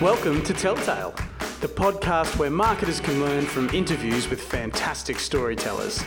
Welcome to Telltale, the podcast where marketers can learn from interviews with fantastic storytellers.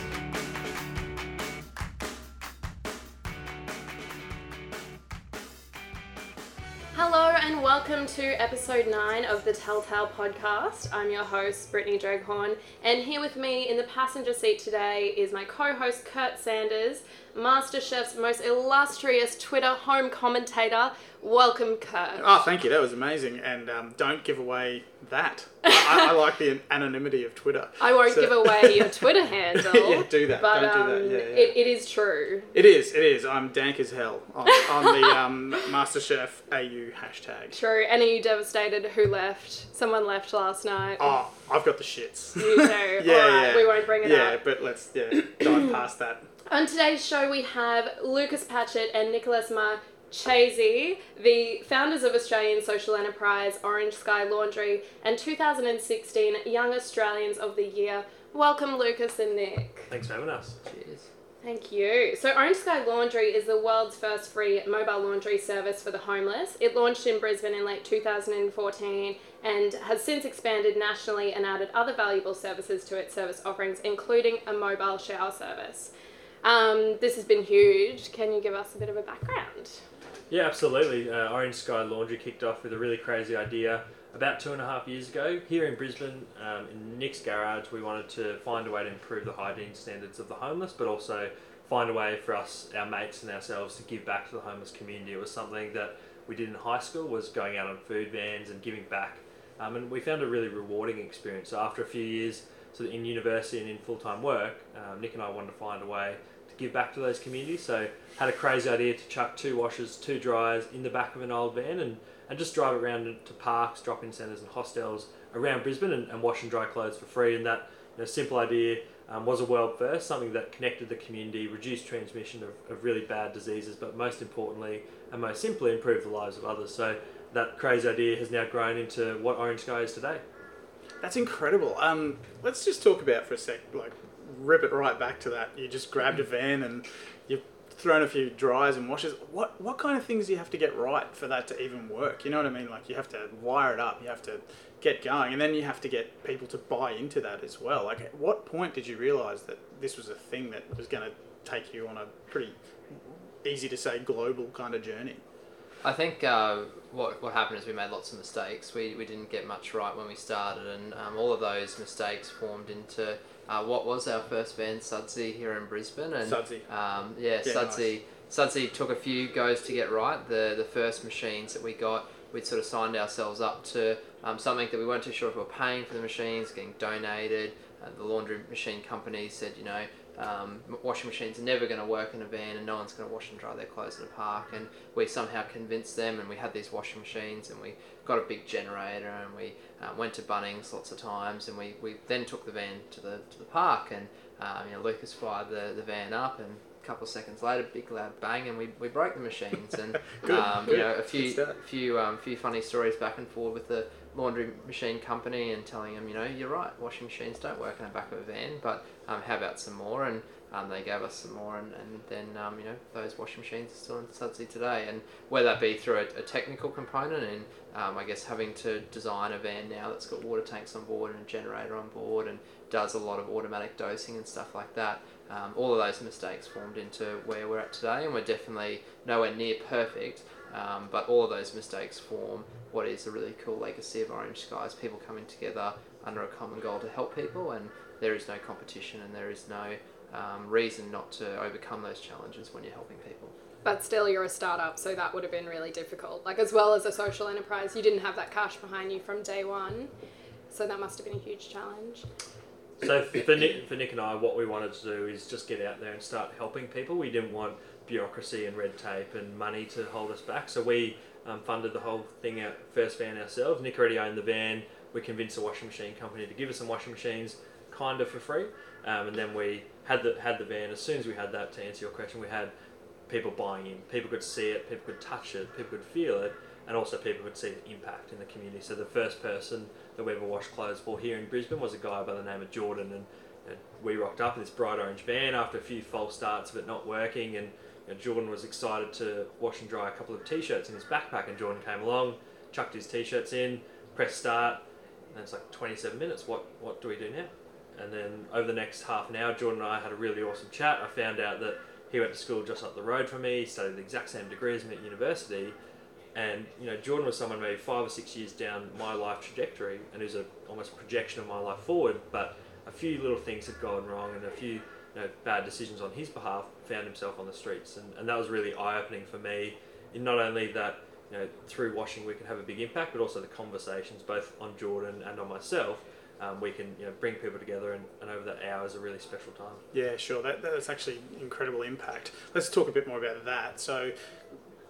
Hello and welcome to episode 9 of the Telltale podcast. I'm your host, Brittany Dreghorn, and here with me in the passenger seat today is my co host, Kurt Sanders, MasterChef's most illustrious Twitter home commentator. Welcome, Kurt. Oh, thank you. That was amazing. And um, don't give away that. I, I like the anonymity of Twitter. I won't So- give away your Twitter handle. Yeah, do that. But Don't um, do that. Yeah, yeah. It, it is true. It is. It is. I'm dank as hell on, on the um, MasterChef AU hashtag. True. And are you devastated who left? Someone left last night. Oh, I've got the shits. You too. yeah, right, yeah. we won't bring it yeah, up. Yeah, but let's yeah dive past that. On today's show, we have Lucas Patchett and Nicholas Marchesi, the founders of Australian social enterprise Orange Sky Laundry and 2016 Young Australians of the Year. Welcome, Lucas and Nick. Thanks for having us. Cheers. Thank you. So, Orange Sky Laundry is the world's first free mobile laundry service for the homeless. It launched in Brisbane in late 2014 and has since expanded nationally and added other valuable services to its service offerings, including a mobile shower service. Um, this has been huge. Can you give us a bit of a background? Yeah, absolutely. Uh, Orange Sky Laundry kicked off with a really crazy idea about two and a half years ago. Here in Brisbane, um, in Nick's garage, we wanted to find a way to improve the hygiene standards of the homeless, but also find a way for us, our mates, and ourselves to give back to the homeless community. It was something that we did in high school, was going out on food vans and giving back, um, and we found a really rewarding experience. So after a few years, so in university and in full time work, um, Nick and I wanted to find a way give back to those communities. So had a crazy idea to chuck two washers, two dryers in the back of an old van and, and just drive around to parks, drop-in centres and hostels around Brisbane and, and wash and dry clothes for free. And that you know, simple idea um, was a world first, something that connected the community, reduced transmission of, of really bad diseases, but most importantly and most simply improved the lives of others. So that crazy idea has now grown into what Orange Sky is today. That's incredible. Um, let's just talk about for a sec, like rip it right back to that. You just grabbed a van and you've thrown a few dryers and washers. What what kind of things do you have to get right for that to even work? You know what I mean? Like you have to wire it up, you have to get going, and then you have to get people to buy into that as well. Like at what point did you realise that this was a thing that was going to take you on a pretty easy to say global kind of journey? I think uh, what what happened is we made lots of mistakes. We, we didn't get much right when we started, and um, all of those mistakes formed into uh, what was our first van, Sudsy, here in Brisbane. And Sudsy. Um, yeah, Yeah, Sudsy. Sudsy took a few goes to get right. The the first machines that we got, we'd sort of signed ourselves up to um, something that we weren't too sure if we were paying for the machines, getting donated. Uh, the laundry machine company said, you know, um, washing machines are never going to work in a van and no one's going to wash and dry their clothes in a park. And we somehow convinced them, and we had these washing machines, and we got a big generator, and we uh, went to Bunnings lots of times, and we, we then took the van to the to the park, and um, you know Lucas fired the, the van up, and a couple of seconds later, big loud bang, and we, we broke the machines, and Good, um, good. you know a few few um, few funny stories back and forth with the laundry machine company and telling them, you know, you're right, washing machines don't work in the back of a van, but um, how about some more? And um, they gave us some more, and, and then um, you know those washing machines are still in Sudsy today. And whether that be through a, a technical component, and um, I guess having to design a van now that's got water tanks on board and a generator on board, and does a lot of automatic dosing and stuff like that. Um, all of those mistakes formed into where we're at today, and we're definitely nowhere near perfect. Um, but all of those mistakes form what is a really cool legacy of Orange Skies. People coming together under a common goal to help people, and there is no competition and there is no um, reason not to overcome those challenges when you're helping people. But still, you're a startup, so that would have been really difficult. Like, as well as a social enterprise, you didn't have that cash behind you from day one. So that must have been a huge challenge. So for Nick, for Nick and I, what we wanted to do is just get out there and start helping people. We didn't want bureaucracy and red tape and money to hold us back. So we um, funded the whole thing out first van ourselves. Nick already owned the van. We convinced the washing machine company to give us some washing machines, kind of for free. Um, and then we had the had the van. As soon as we had that, to answer your question, we had people buying in. People could see it. People could touch it. People could feel it. And also people could see the impact in the community. So the first person that we ever washed clothes for here in Brisbane was a guy by the name of Jordan, and, and we rocked up in this bright orange van after a few false starts of it not working, and you know, Jordan was excited to wash and dry a couple of t-shirts in his backpack, and Jordan came along, chucked his t-shirts in, pressed start, and it's like 27 minutes. What what do we do now? And then over the next half an hour, Jordan and I had a really awesome chat. I found out that he went to school just up the road from me, studied the exact same degree as me at university, and you know Jordan was someone maybe five or six years down my life trajectory, and was a almost a projection of my life forward. But a few little things had gone wrong, and a few you know, bad decisions on his behalf found himself on the streets, and, and that was really eye opening for me. In not only that you know through washing we can have a big impact, but also the conversations both on Jordan and on myself. Um, we can you know bring people together, and, and over that hour is a really special time. Yeah, sure. That, that's actually incredible impact. Let's talk a bit more about that. So,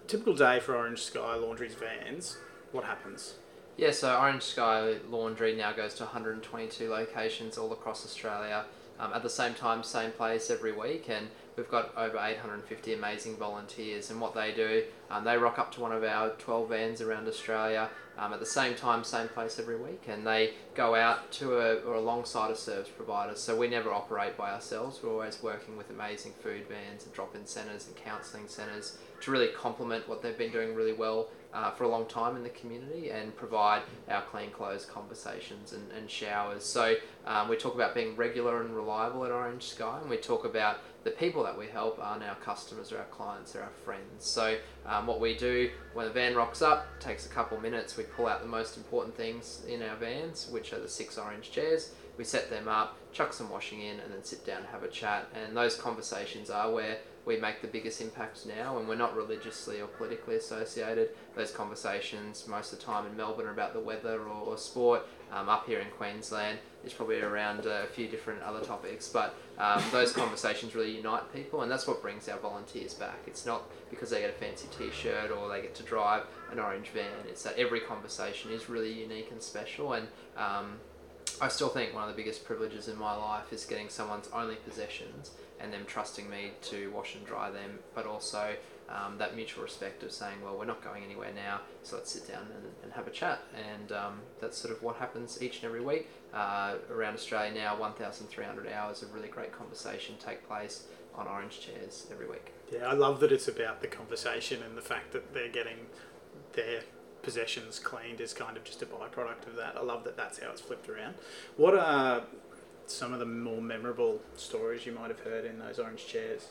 typical day for Orange Sky Laundry's vans. What happens? Yeah, so Orange Sky Laundry now goes to 122 locations all across Australia. Um, at the same time, same place every week, and we've got over 850 amazing volunteers. And what they do, um, they rock up to one of our 12 vans around Australia um, at the same time, same place every week, and they go out to a, or alongside a service provider. So we never operate by ourselves. We're always working with amazing food vans and drop-in centres and counselling centres to really complement what they've been doing really well uh, for a long time in the community and provide our clean clothes conversations and, and showers. So um, we talk about being regular and reliable at Orange Sky, and we talk about the people that we help aren't our customers or our clients, or our friends. So um, what we do when the van rocks up takes a couple minutes. We pull out the most important things in our vans, which are the six orange chairs. We set them up, chuck some washing in, and then sit down and have a chat. And those conversations are where we make the biggest impact now, and we're not religiously or politically associated. Those conversations, most of the time in Melbourne, are about the weather or, or sport. Um, up here in Queensland, it's probably around a few different other topics, but um, those conversations really unite people, and that's what brings our volunteers back. It's not because they get a fancy T-shirt or they get to drive an orange van. It's that every conversation is really unique and special, and um, I still think one of the biggest privileges in my life is getting someone's only possessions and them trusting me to wash and dry them, but also um, that mutual respect of saying, well, we're not going anywhere now, so let's sit down and, and have a chat. And um, that's sort of what happens each and every week. Uh, around Australia now, 1,300 hours of really great conversation take place on orange chairs every week. Yeah, I love that it's about the conversation and the fact that they're getting their possessions cleaned is kind of just a byproduct of that. I love that that's how it's flipped around. What are some of the more memorable stories you might have heard in those orange chairs?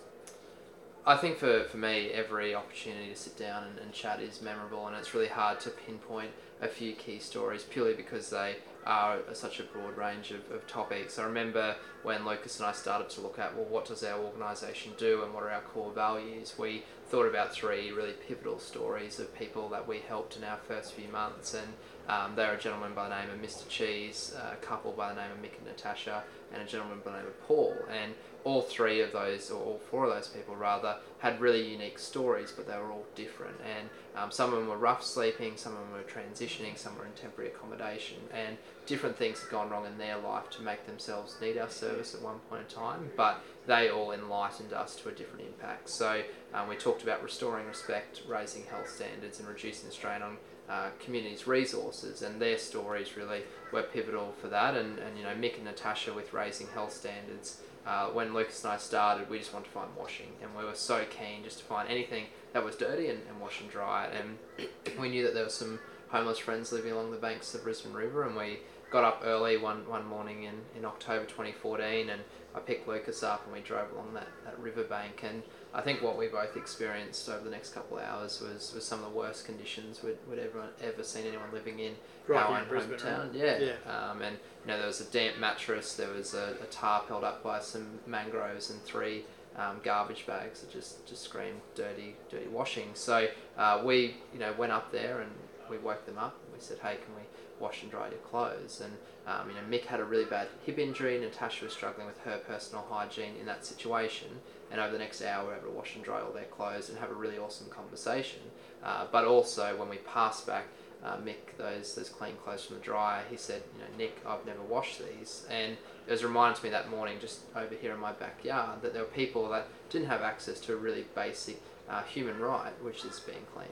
I think for, for me, every opportunity to sit down and, and chat is memorable, and it's really hard to pinpoint a few key stories purely because they are such a broad range of, of topics. I remember when Lucas and I started to look at, well, what does our organisation do and what are our core values? We thought about three really pivotal stories of people that we helped in our first few months, and um, they're a gentleman by the name of Mr. Cheese, a couple by the name of Mick and Natasha, and a gentleman by the name of Paul. And all three of those, or all four of those people rather, had really unique stories, but they were all different. And um, some of them were rough sleeping, some of them were transitioning, some were in temporary accommodation, and different things had gone wrong in their life to make themselves need our service at one point in time. But they all enlightened us to a different impact. So um, we talked about restoring respect, raising health standards, and reducing the strain on uh, communities' resources, and their stories really were pivotal for that. And, and you know, Mick and Natasha with raising health standards uh, when Lucas and I started, we just wanted to find washing, and we were so keen just to find anything that was dirty and, and wash and dry it. And we knew that there were some homeless friends living along the banks of the Brisbane River, and we got up early one, one morning in, in October 2014, and I picked Lucas up, and we drove along that, that riverbank. And I think what we both experienced over the next couple of hours was, was some of the worst conditions we'd, we'd ever ever seen anyone living in Right our own Brisbane, hometown. right? Yeah. Yeah. Um, and you know there was a damp mattress, there was a, a tarp held up by some mangroves, and three um, garbage bags that just just screamed dirty dirty washing. So uh, we you know went up there and we woke them up. and We said, hey, can we wash and dry your clothes? And um, you know Mick had a really bad hip injury. Natasha was struggling with her personal hygiene in that situation. And over the next hour, we were able to wash and dry all their clothes and have a really awesome conversation. Uh, but also when we passed back uh, Mick those those clean clothes from the dryer, he said, you know, Nick, I've never washed these, and it was reminded to me that morning, just over here in my backyard, that there were people that didn't have access to a really basic uh, human right, which is being clean.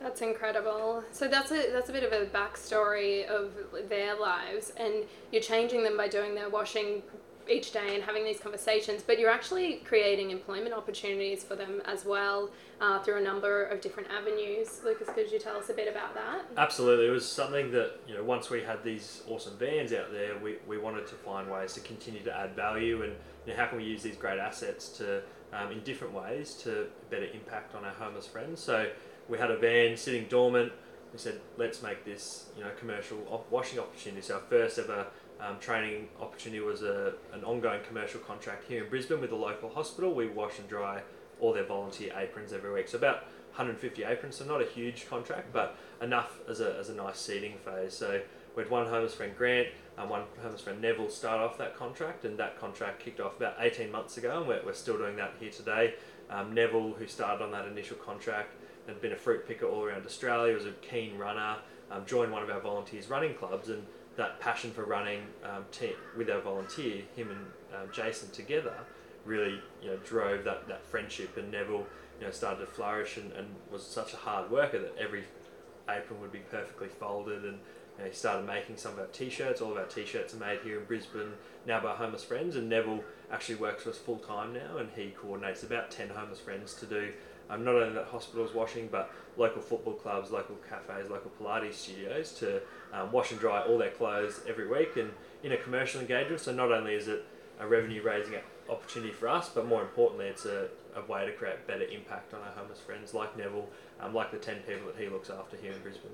That's incredible. So that's a that's a bit of a backstory of their lives, and you're changing them by doing their washing each day and having these conversations, but you're actually creating employment opportunities for them as well uh, through a number of different avenues. Lucas, could you tell us a bit about that? Absolutely, it was something that you know once we had these awesome vans out there, we, we wanted to find ways to continue to add value and you know, how can we use these great assets to um, in different ways to better impact on our homeless friends. So we had a van sitting dormant. We said let's make this you know commercial op- washing opportunity. So our first ever um, training opportunity was a, an ongoing commercial contract here in Brisbane with a local hospital. We wash and dry all their volunteer aprons every week. So about 150 aprons, so not a huge contract, but enough as a, as a nice seeding phase. So we had one homeless friend Grant and one homeless friend Neville start off that contract, and that contract kicked off about 18 months ago, and we're, we're still doing that here today. Um, Neville, who started on that initial contract, had been a fruit picker all around Australia, was a keen runner, um, joined one of our volunteers running clubs, and that passion for running um, with our volunteer, him and um, Jason together, really you know drove that, that friendship. And Neville you know started to flourish and, and was such a hard worker that every apron would be perfectly folded and you know, he started making some of our t-shirts. All of our t-shirts are made here in Brisbane now by homeless friends. And Neville actually works for us full time now, and he coordinates about ten homeless friends to do um, not only that hospitals washing, but local football clubs, local cafes, local Pilates studios to um, wash and dry all their clothes every week and in a commercial engagement. So not only is it a revenue raising opportunity for us, but more importantly, it's a, a way to create better impact on our homeless friends like Neville, um, like the 10 people that he looks after here in Brisbane.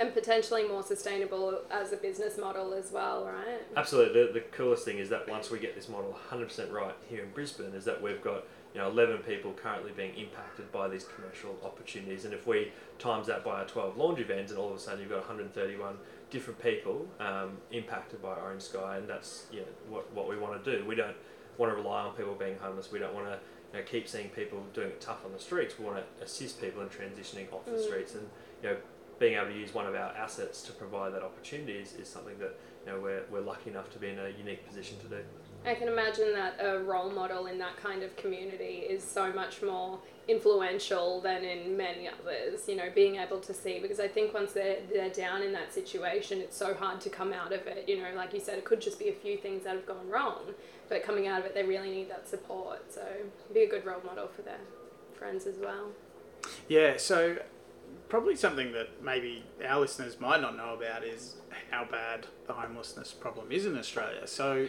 And potentially more sustainable as a business model as well, right? Absolutely. The, the coolest thing is that once we get this model 100% right here in Brisbane, is that we've got you know 11 people currently being impacted by these commercial opportunities. And if we times that by our 12 laundry vans and all of a sudden you've got 131 different people um, impacted by orange sky and that's you know, what, what we want to do. We don't want to rely on people being homeless. We don't want to you know, keep seeing people doing it tough on the streets. We want to assist people in transitioning off mm. the streets. And you know being able to use one of our assets to provide that opportunity is, is something that you know we're, we're lucky enough to be in a unique position to do. I can imagine that a role model in that kind of community is so much more influential than in many others, you know, being able to see because I think once they're they're down in that situation it's so hard to come out of it. You know, like you said, it could just be a few things that have gone wrong. But coming out of it they really need that support. So be a good role model for their friends as well. Yeah, so probably something that maybe our listeners might not know about is how bad the homelessness problem is in Australia. So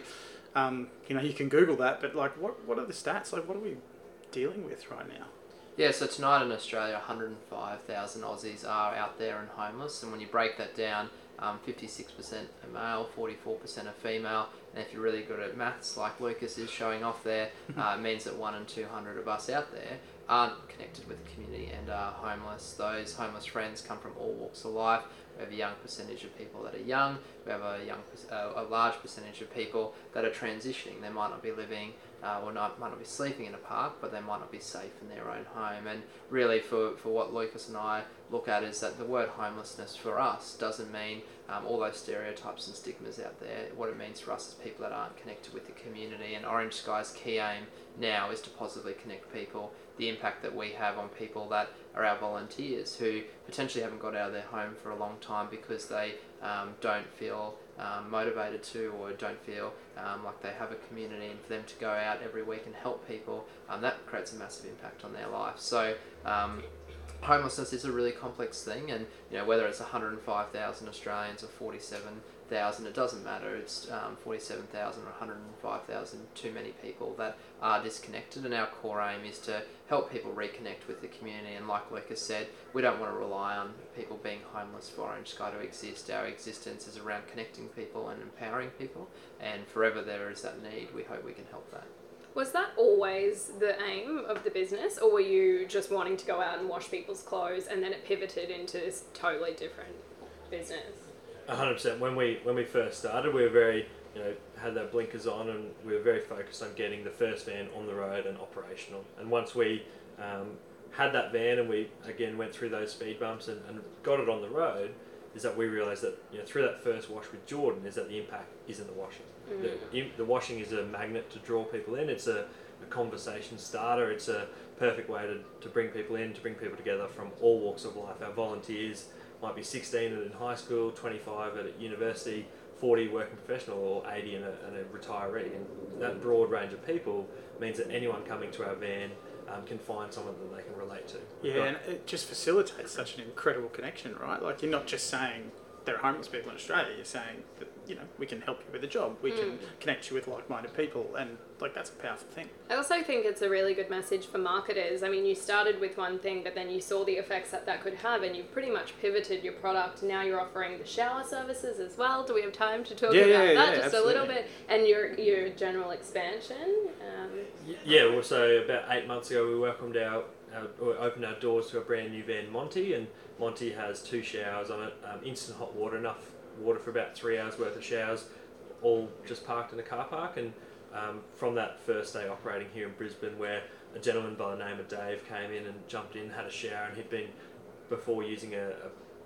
um, you know, you can Google that, but like, what what are the stats? Like, what are we dealing with right now? Yeah, so tonight in Australia, 105,000 Aussies are out there and homeless, and when you break that down, um, 56% are male, 44% are female, and if you're really good at maths, like Lucas is showing off there, uh, it means that 1 in 200 of us out there aren't connected with the community and are homeless. Those homeless friends come from all walks of life. We have a young percentage of people that are young. We have a young, uh, a large percentage of people that are transitioning. They might not be living uh, or not, might not be sleeping in a park, but they might not be safe in their own home. And really, for, for what Lucas and I look at is that the word homelessness for us doesn't mean um, all those stereotypes and stigmas out there. What it means for us is people that aren't connected with the community. And Orange Sky's key aim now is to positively connect people the impact that we have on people that are our volunteers who potentially haven't got out of their home for a long time because they um, don't feel um, motivated to or don't feel um, like they have a community and for them to go out every week and help people um, that creates a massive impact on their life. So um, homelessness is a really complex thing and you know whether it's 105,000 Australians or 47 thousand, it doesn't matter. It's um, forty-seven thousand or one hundred and five thousand too many people that are disconnected, and our core aim is to help people reconnect with the community. And like Lucas said, we don't want to rely on people being homeless for Orange Sky to exist. Our existence is around connecting people and empowering people, and forever there is that need. We hope we can help that. Was that always the aim of the business, or were you just wanting to go out and wash people's clothes and then it pivoted into this totally different business? Hundred percent. When we when we first started, we were very you know had that blinkers on, and we were very focused on getting the first van on the road and operational. And once we um, had that van, and we again went through those speed bumps and, and got it on the road, is that we realised that you know through that first wash with Jordan, is that the impact isn't the washing. Mm. The, the washing is a magnet to draw people in. It's a, a conversation starter. It's a perfect way to, to bring people in, to bring people together from all walks of life. Our volunteers might be 16 in high school, 25 at university, 40 working professional or 80 and a, and a retiree. And that broad range of people means that anyone coming to our van um, can find someone that they can relate to. We've Yeah, and it just facilitates such an incredible connection, right? Like you're not just saying there are homeless people in Australia. You're saying that you know we can help you with a job. We can connect you with like-minded people, and like that's a powerful thing. I also think it's a really good message for marketers. I mean, you started with one thing, but then you saw the effects that that could have, and you've pretty much pivoted your product. Now you're offering the shower services as well. Do we have time to talk Yeah, about yeah, that yeah, just a little bit? And your your general expansion. Um, Yeah, well, so about eight months ago, we welcomed our, our or opened our doors to a brand new van, Monty, and Monty has two showers on it, um, instant hot water, enough water for about three hours worth of showers, all just parked in a car park. And um, from that first day operating here in Brisbane, where a gentleman by the name of Dave came in and jumped in, had a shower, and he'd been before using a,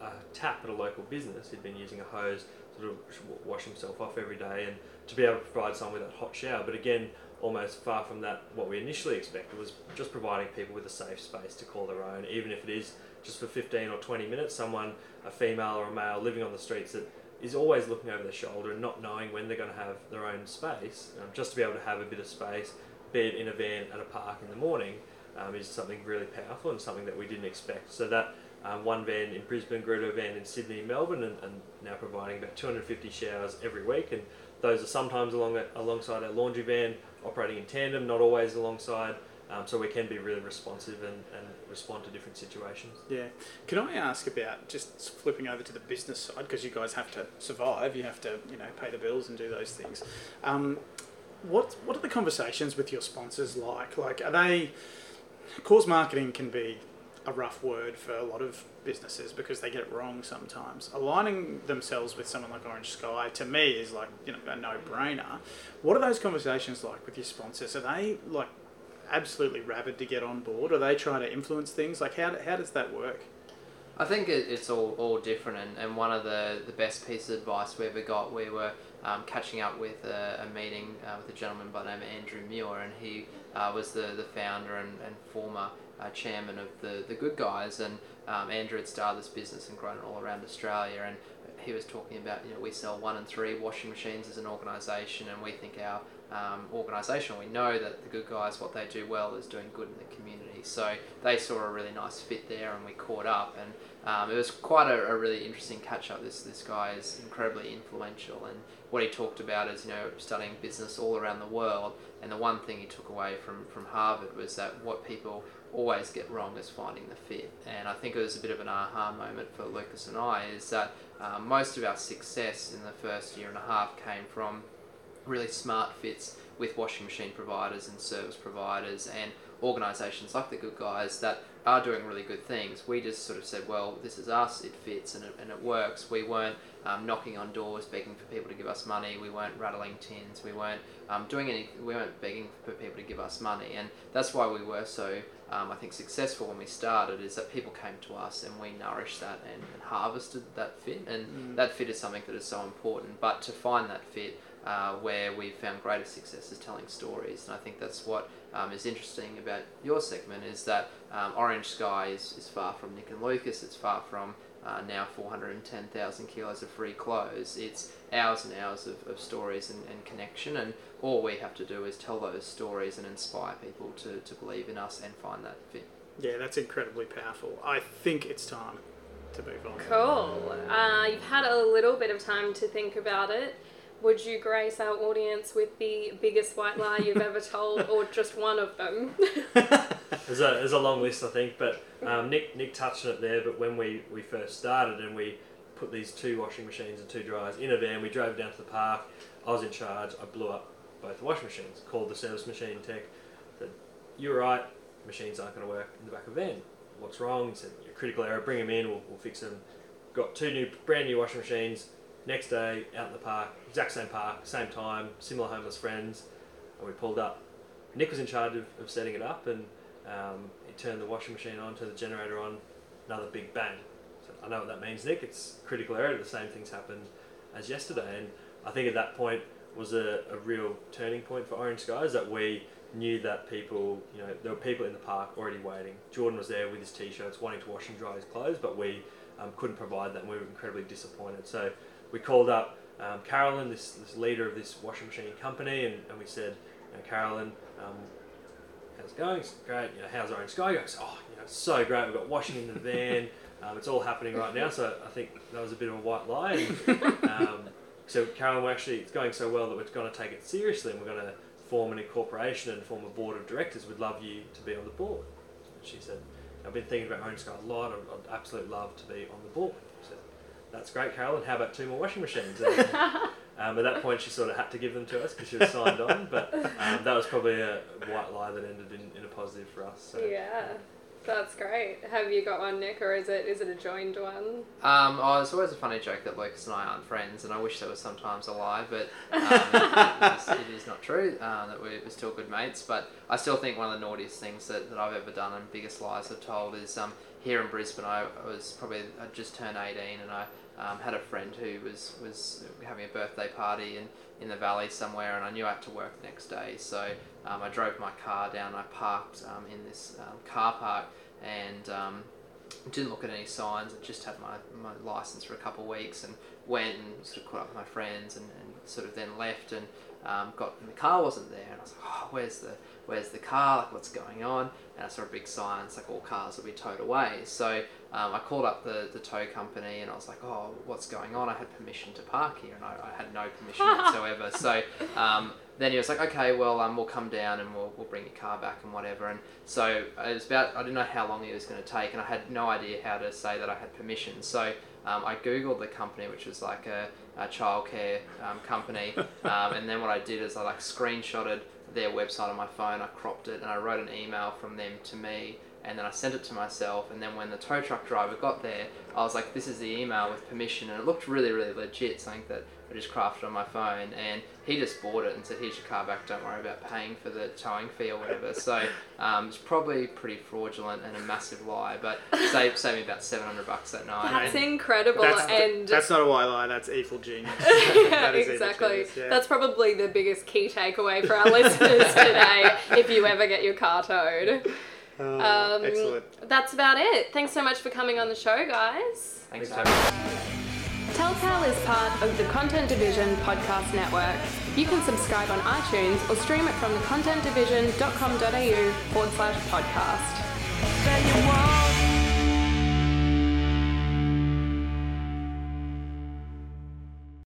a, a tap at a local business, he'd been using a hose to sort of wash himself off every day, and to be able to provide someone with that hot shower. But again, almost far from that what we initially expected was just providing people with a safe space to call their own even if it is just for 15 or 20 minutes someone a female or a male living on the streets that is always looking over their shoulder and not knowing when they're going to have their own space um, just to be able to have a bit of space be it in a van at a park in the morning um, is something really powerful and something that we didn't expect so that um, one van in Brisbane grew van in Sydney Melbourne and, and now providing about 250 showers every week and those are sometimes along alongside our laundry van, operating in tandem, not always alongside. Um, so we can be really responsive and, and respond to different situations. Yeah. Can I ask about just flipping over to the business side because you guys have to survive. You have to you know pay the bills and do those things. Um, what what are the conversations with your sponsors like? Like are they? Cause marketing can be a rough word for a lot of businesses because they get it wrong sometimes. Aligning themselves with someone like Orange Sky to me is like you know a no brainer. What are those conversations like with your sponsors? Are they like absolutely rabid to get on board? Are they trying to influence things? Like how, how does that work? I think it, it's all, all different, and, and one of the, the best pieces of advice we ever got, we were um, catching up with a, a meeting uh, with a gentleman by the name of Andrew Muir, and he uh, was the, the founder and, and former uh, chairman of the, the Good Guys, and um, Andrew had started this business and grown it all around Australia, and he was talking about, you know, we sell one and three washing machines as an organisation, and we think our um, organisation, we know that the Good Guys, what they do well is doing good in the community. So they saw a really nice fit there, and we caught up, and um, it was quite a, a really interesting catch up. This this guy is incredibly influential, and what he talked about is you know studying business all around the world, and the one thing he took away from from Harvard was that what people always get wrong is finding the fit. And I think it was a bit of an aha moment for Lucas and I is that um, most of our success in the first year and a half came from really smart fits with washing machine providers and service providers and organisations like the Good Guys that are doing really good things. We just sort of said, well, this is us, it fits and it, and it works. We weren't um, knocking on doors begging for people to give us money. We weren't rattling tins. We weren't um, doing any. We weren't begging for people to give us money, and that's why we were so. Um, I think successful when we started is that people came to us and we nourished that and, and harvested that fit, and that fit is something that is so important. But to find that fit, uh, where we've found greater success is telling stories, and I think that's what um, is interesting about your segment is that um, Orange Sky is, is far from Nick and Lucas. It's far from uh, now 410,000 kilos of free clothes. It's hours and hours of, of stories and, and connection, and all we have to do is tell those stories and inspire people to, to believe in us and find that fit. Yeah, that's incredibly powerful. I think it's time to move on. Cool. Uh, you've had a little bit of time to think about it. Would you grace our audience with the biggest white lie you've ever told, or just one of them? There's a, there's a long list, I think, but um, Nick Nick touched on it there. But when we, we first started and we put these two washing machines and two dryers in a van, we drove down to the park. I was in charge. I blew up both the washing machines. Called the service machine tech. Said, "You're right. Machines aren't going to work in the back of a van. What's wrong?" He said, "Your critical error. Bring them in. We'll, we'll fix them." Got two new, brand new washing machines. Next day, out in the park, exact same park, same time, similar homeless friends, and we pulled up. Nick was in charge of, of setting it up, and um, he turned the washing machine on, turned the generator on, another big bang. So I know what that means, Nick. It's critical error. The same things happened as yesterday, and I think at that point was a, a real turning point for Orange Skies that we knew that people, you know, there were people in the park already waiting. Jordan was there with his t-shirts, wanting to wash and dry his clothes, but we um, couldn't provide that, and we were incredibly disappointed. So we called up um, Carolyn, this, this leader of this washing machine company, and, and we said, you know, Carolyn, um, how's it going? It's great. You know, how's Orange Sky? Goes, oh, you know, so great. We've got washing in the van. Um, it's all happening right now. So I think that was a bit of a white lie. And, um, so Carolyn, we're actually it's going so well that we're going to take it seriously, and we're going to form an incorporation and form a board of directors. We'd love you to be on the board. And she said, I've been thinking about Orange Sky a lot. I'd, I'd absolutely love to be on the board. I said, that's great, Carolyn. How about two more washing machines? And, um, at that point, she sort of had to give them to us because she was signed on. But um, that was probably a white lie that ended in, in a positive for us. So. Yeah. That's great. Have you got one, Nick, or is it is it a joined one? Um, oh, it's always a funny joke that Lucas and I aren't friends, and I wish that was sometimes a lie, but um, it, is, it is not true um, that we're, we're still good mates. But I still think one of the naughtiest things that, that I've ever done and biggest lies I've told is um, here in Brisbane. I was probably I just turned eighteen, and I um, had a friend who was was having a birthday party in, in the valley somewhere, and I knew I had to work the next day, so um, I drove my car down. I parked um, in this um, car park and um, didn't look at any signs. I just had my, my license for a couple of weeks and went and sort of caught up with my friends and, and sort of then left and um, got and the car wasn't there and I was like, oh, where's the where's the car? Like, what's going on? And I saw a big sign, it's like all cars will be towed away. So um, I called up the, the tow company and I was like, oh, what's going on? I had permission to park here and I, I had no permission whatsoever. So um, then he was like, okay, well, um, we'll come down and we'll, we'll bring your car back and whatever. And so it was about, I didn't know how long it was going to take, and I had no idea how to say that I had permission. So um, I googled the company, which was like a, a childcare um, company, um, and then what I did is I like screenshotted their website on my phone, I cropped it, and I wrote an email from them to me and then I sent it to myself. And then when the tow truck driver got there, I was like, "This is the email with permission," and it looked really, really legit, something that I just crafted on my phone. And he just bought it and said, "Here's your car back. Don't worry about paying for the towing fee or whatever." So um, it's probably pretty fraudulent and a massive lie, but saved saved me about seven hundred bucks that night. That's incredible, That's, and that's not a white lie. That's evil genius. That is evil exactly. genius, yeah. That's probably the biggest key takeaway for our listeners today. If you ever get your car towed. Oh, Um, excellent. That's about it. Thanks so much for coming on the show, guys. Thanks, Thanks, for having me. Telltale is part of the Content Division podcast network. You can subscribe on iTunes or stream it from thecontentdivision.com.au forward slash podcast. Then you walk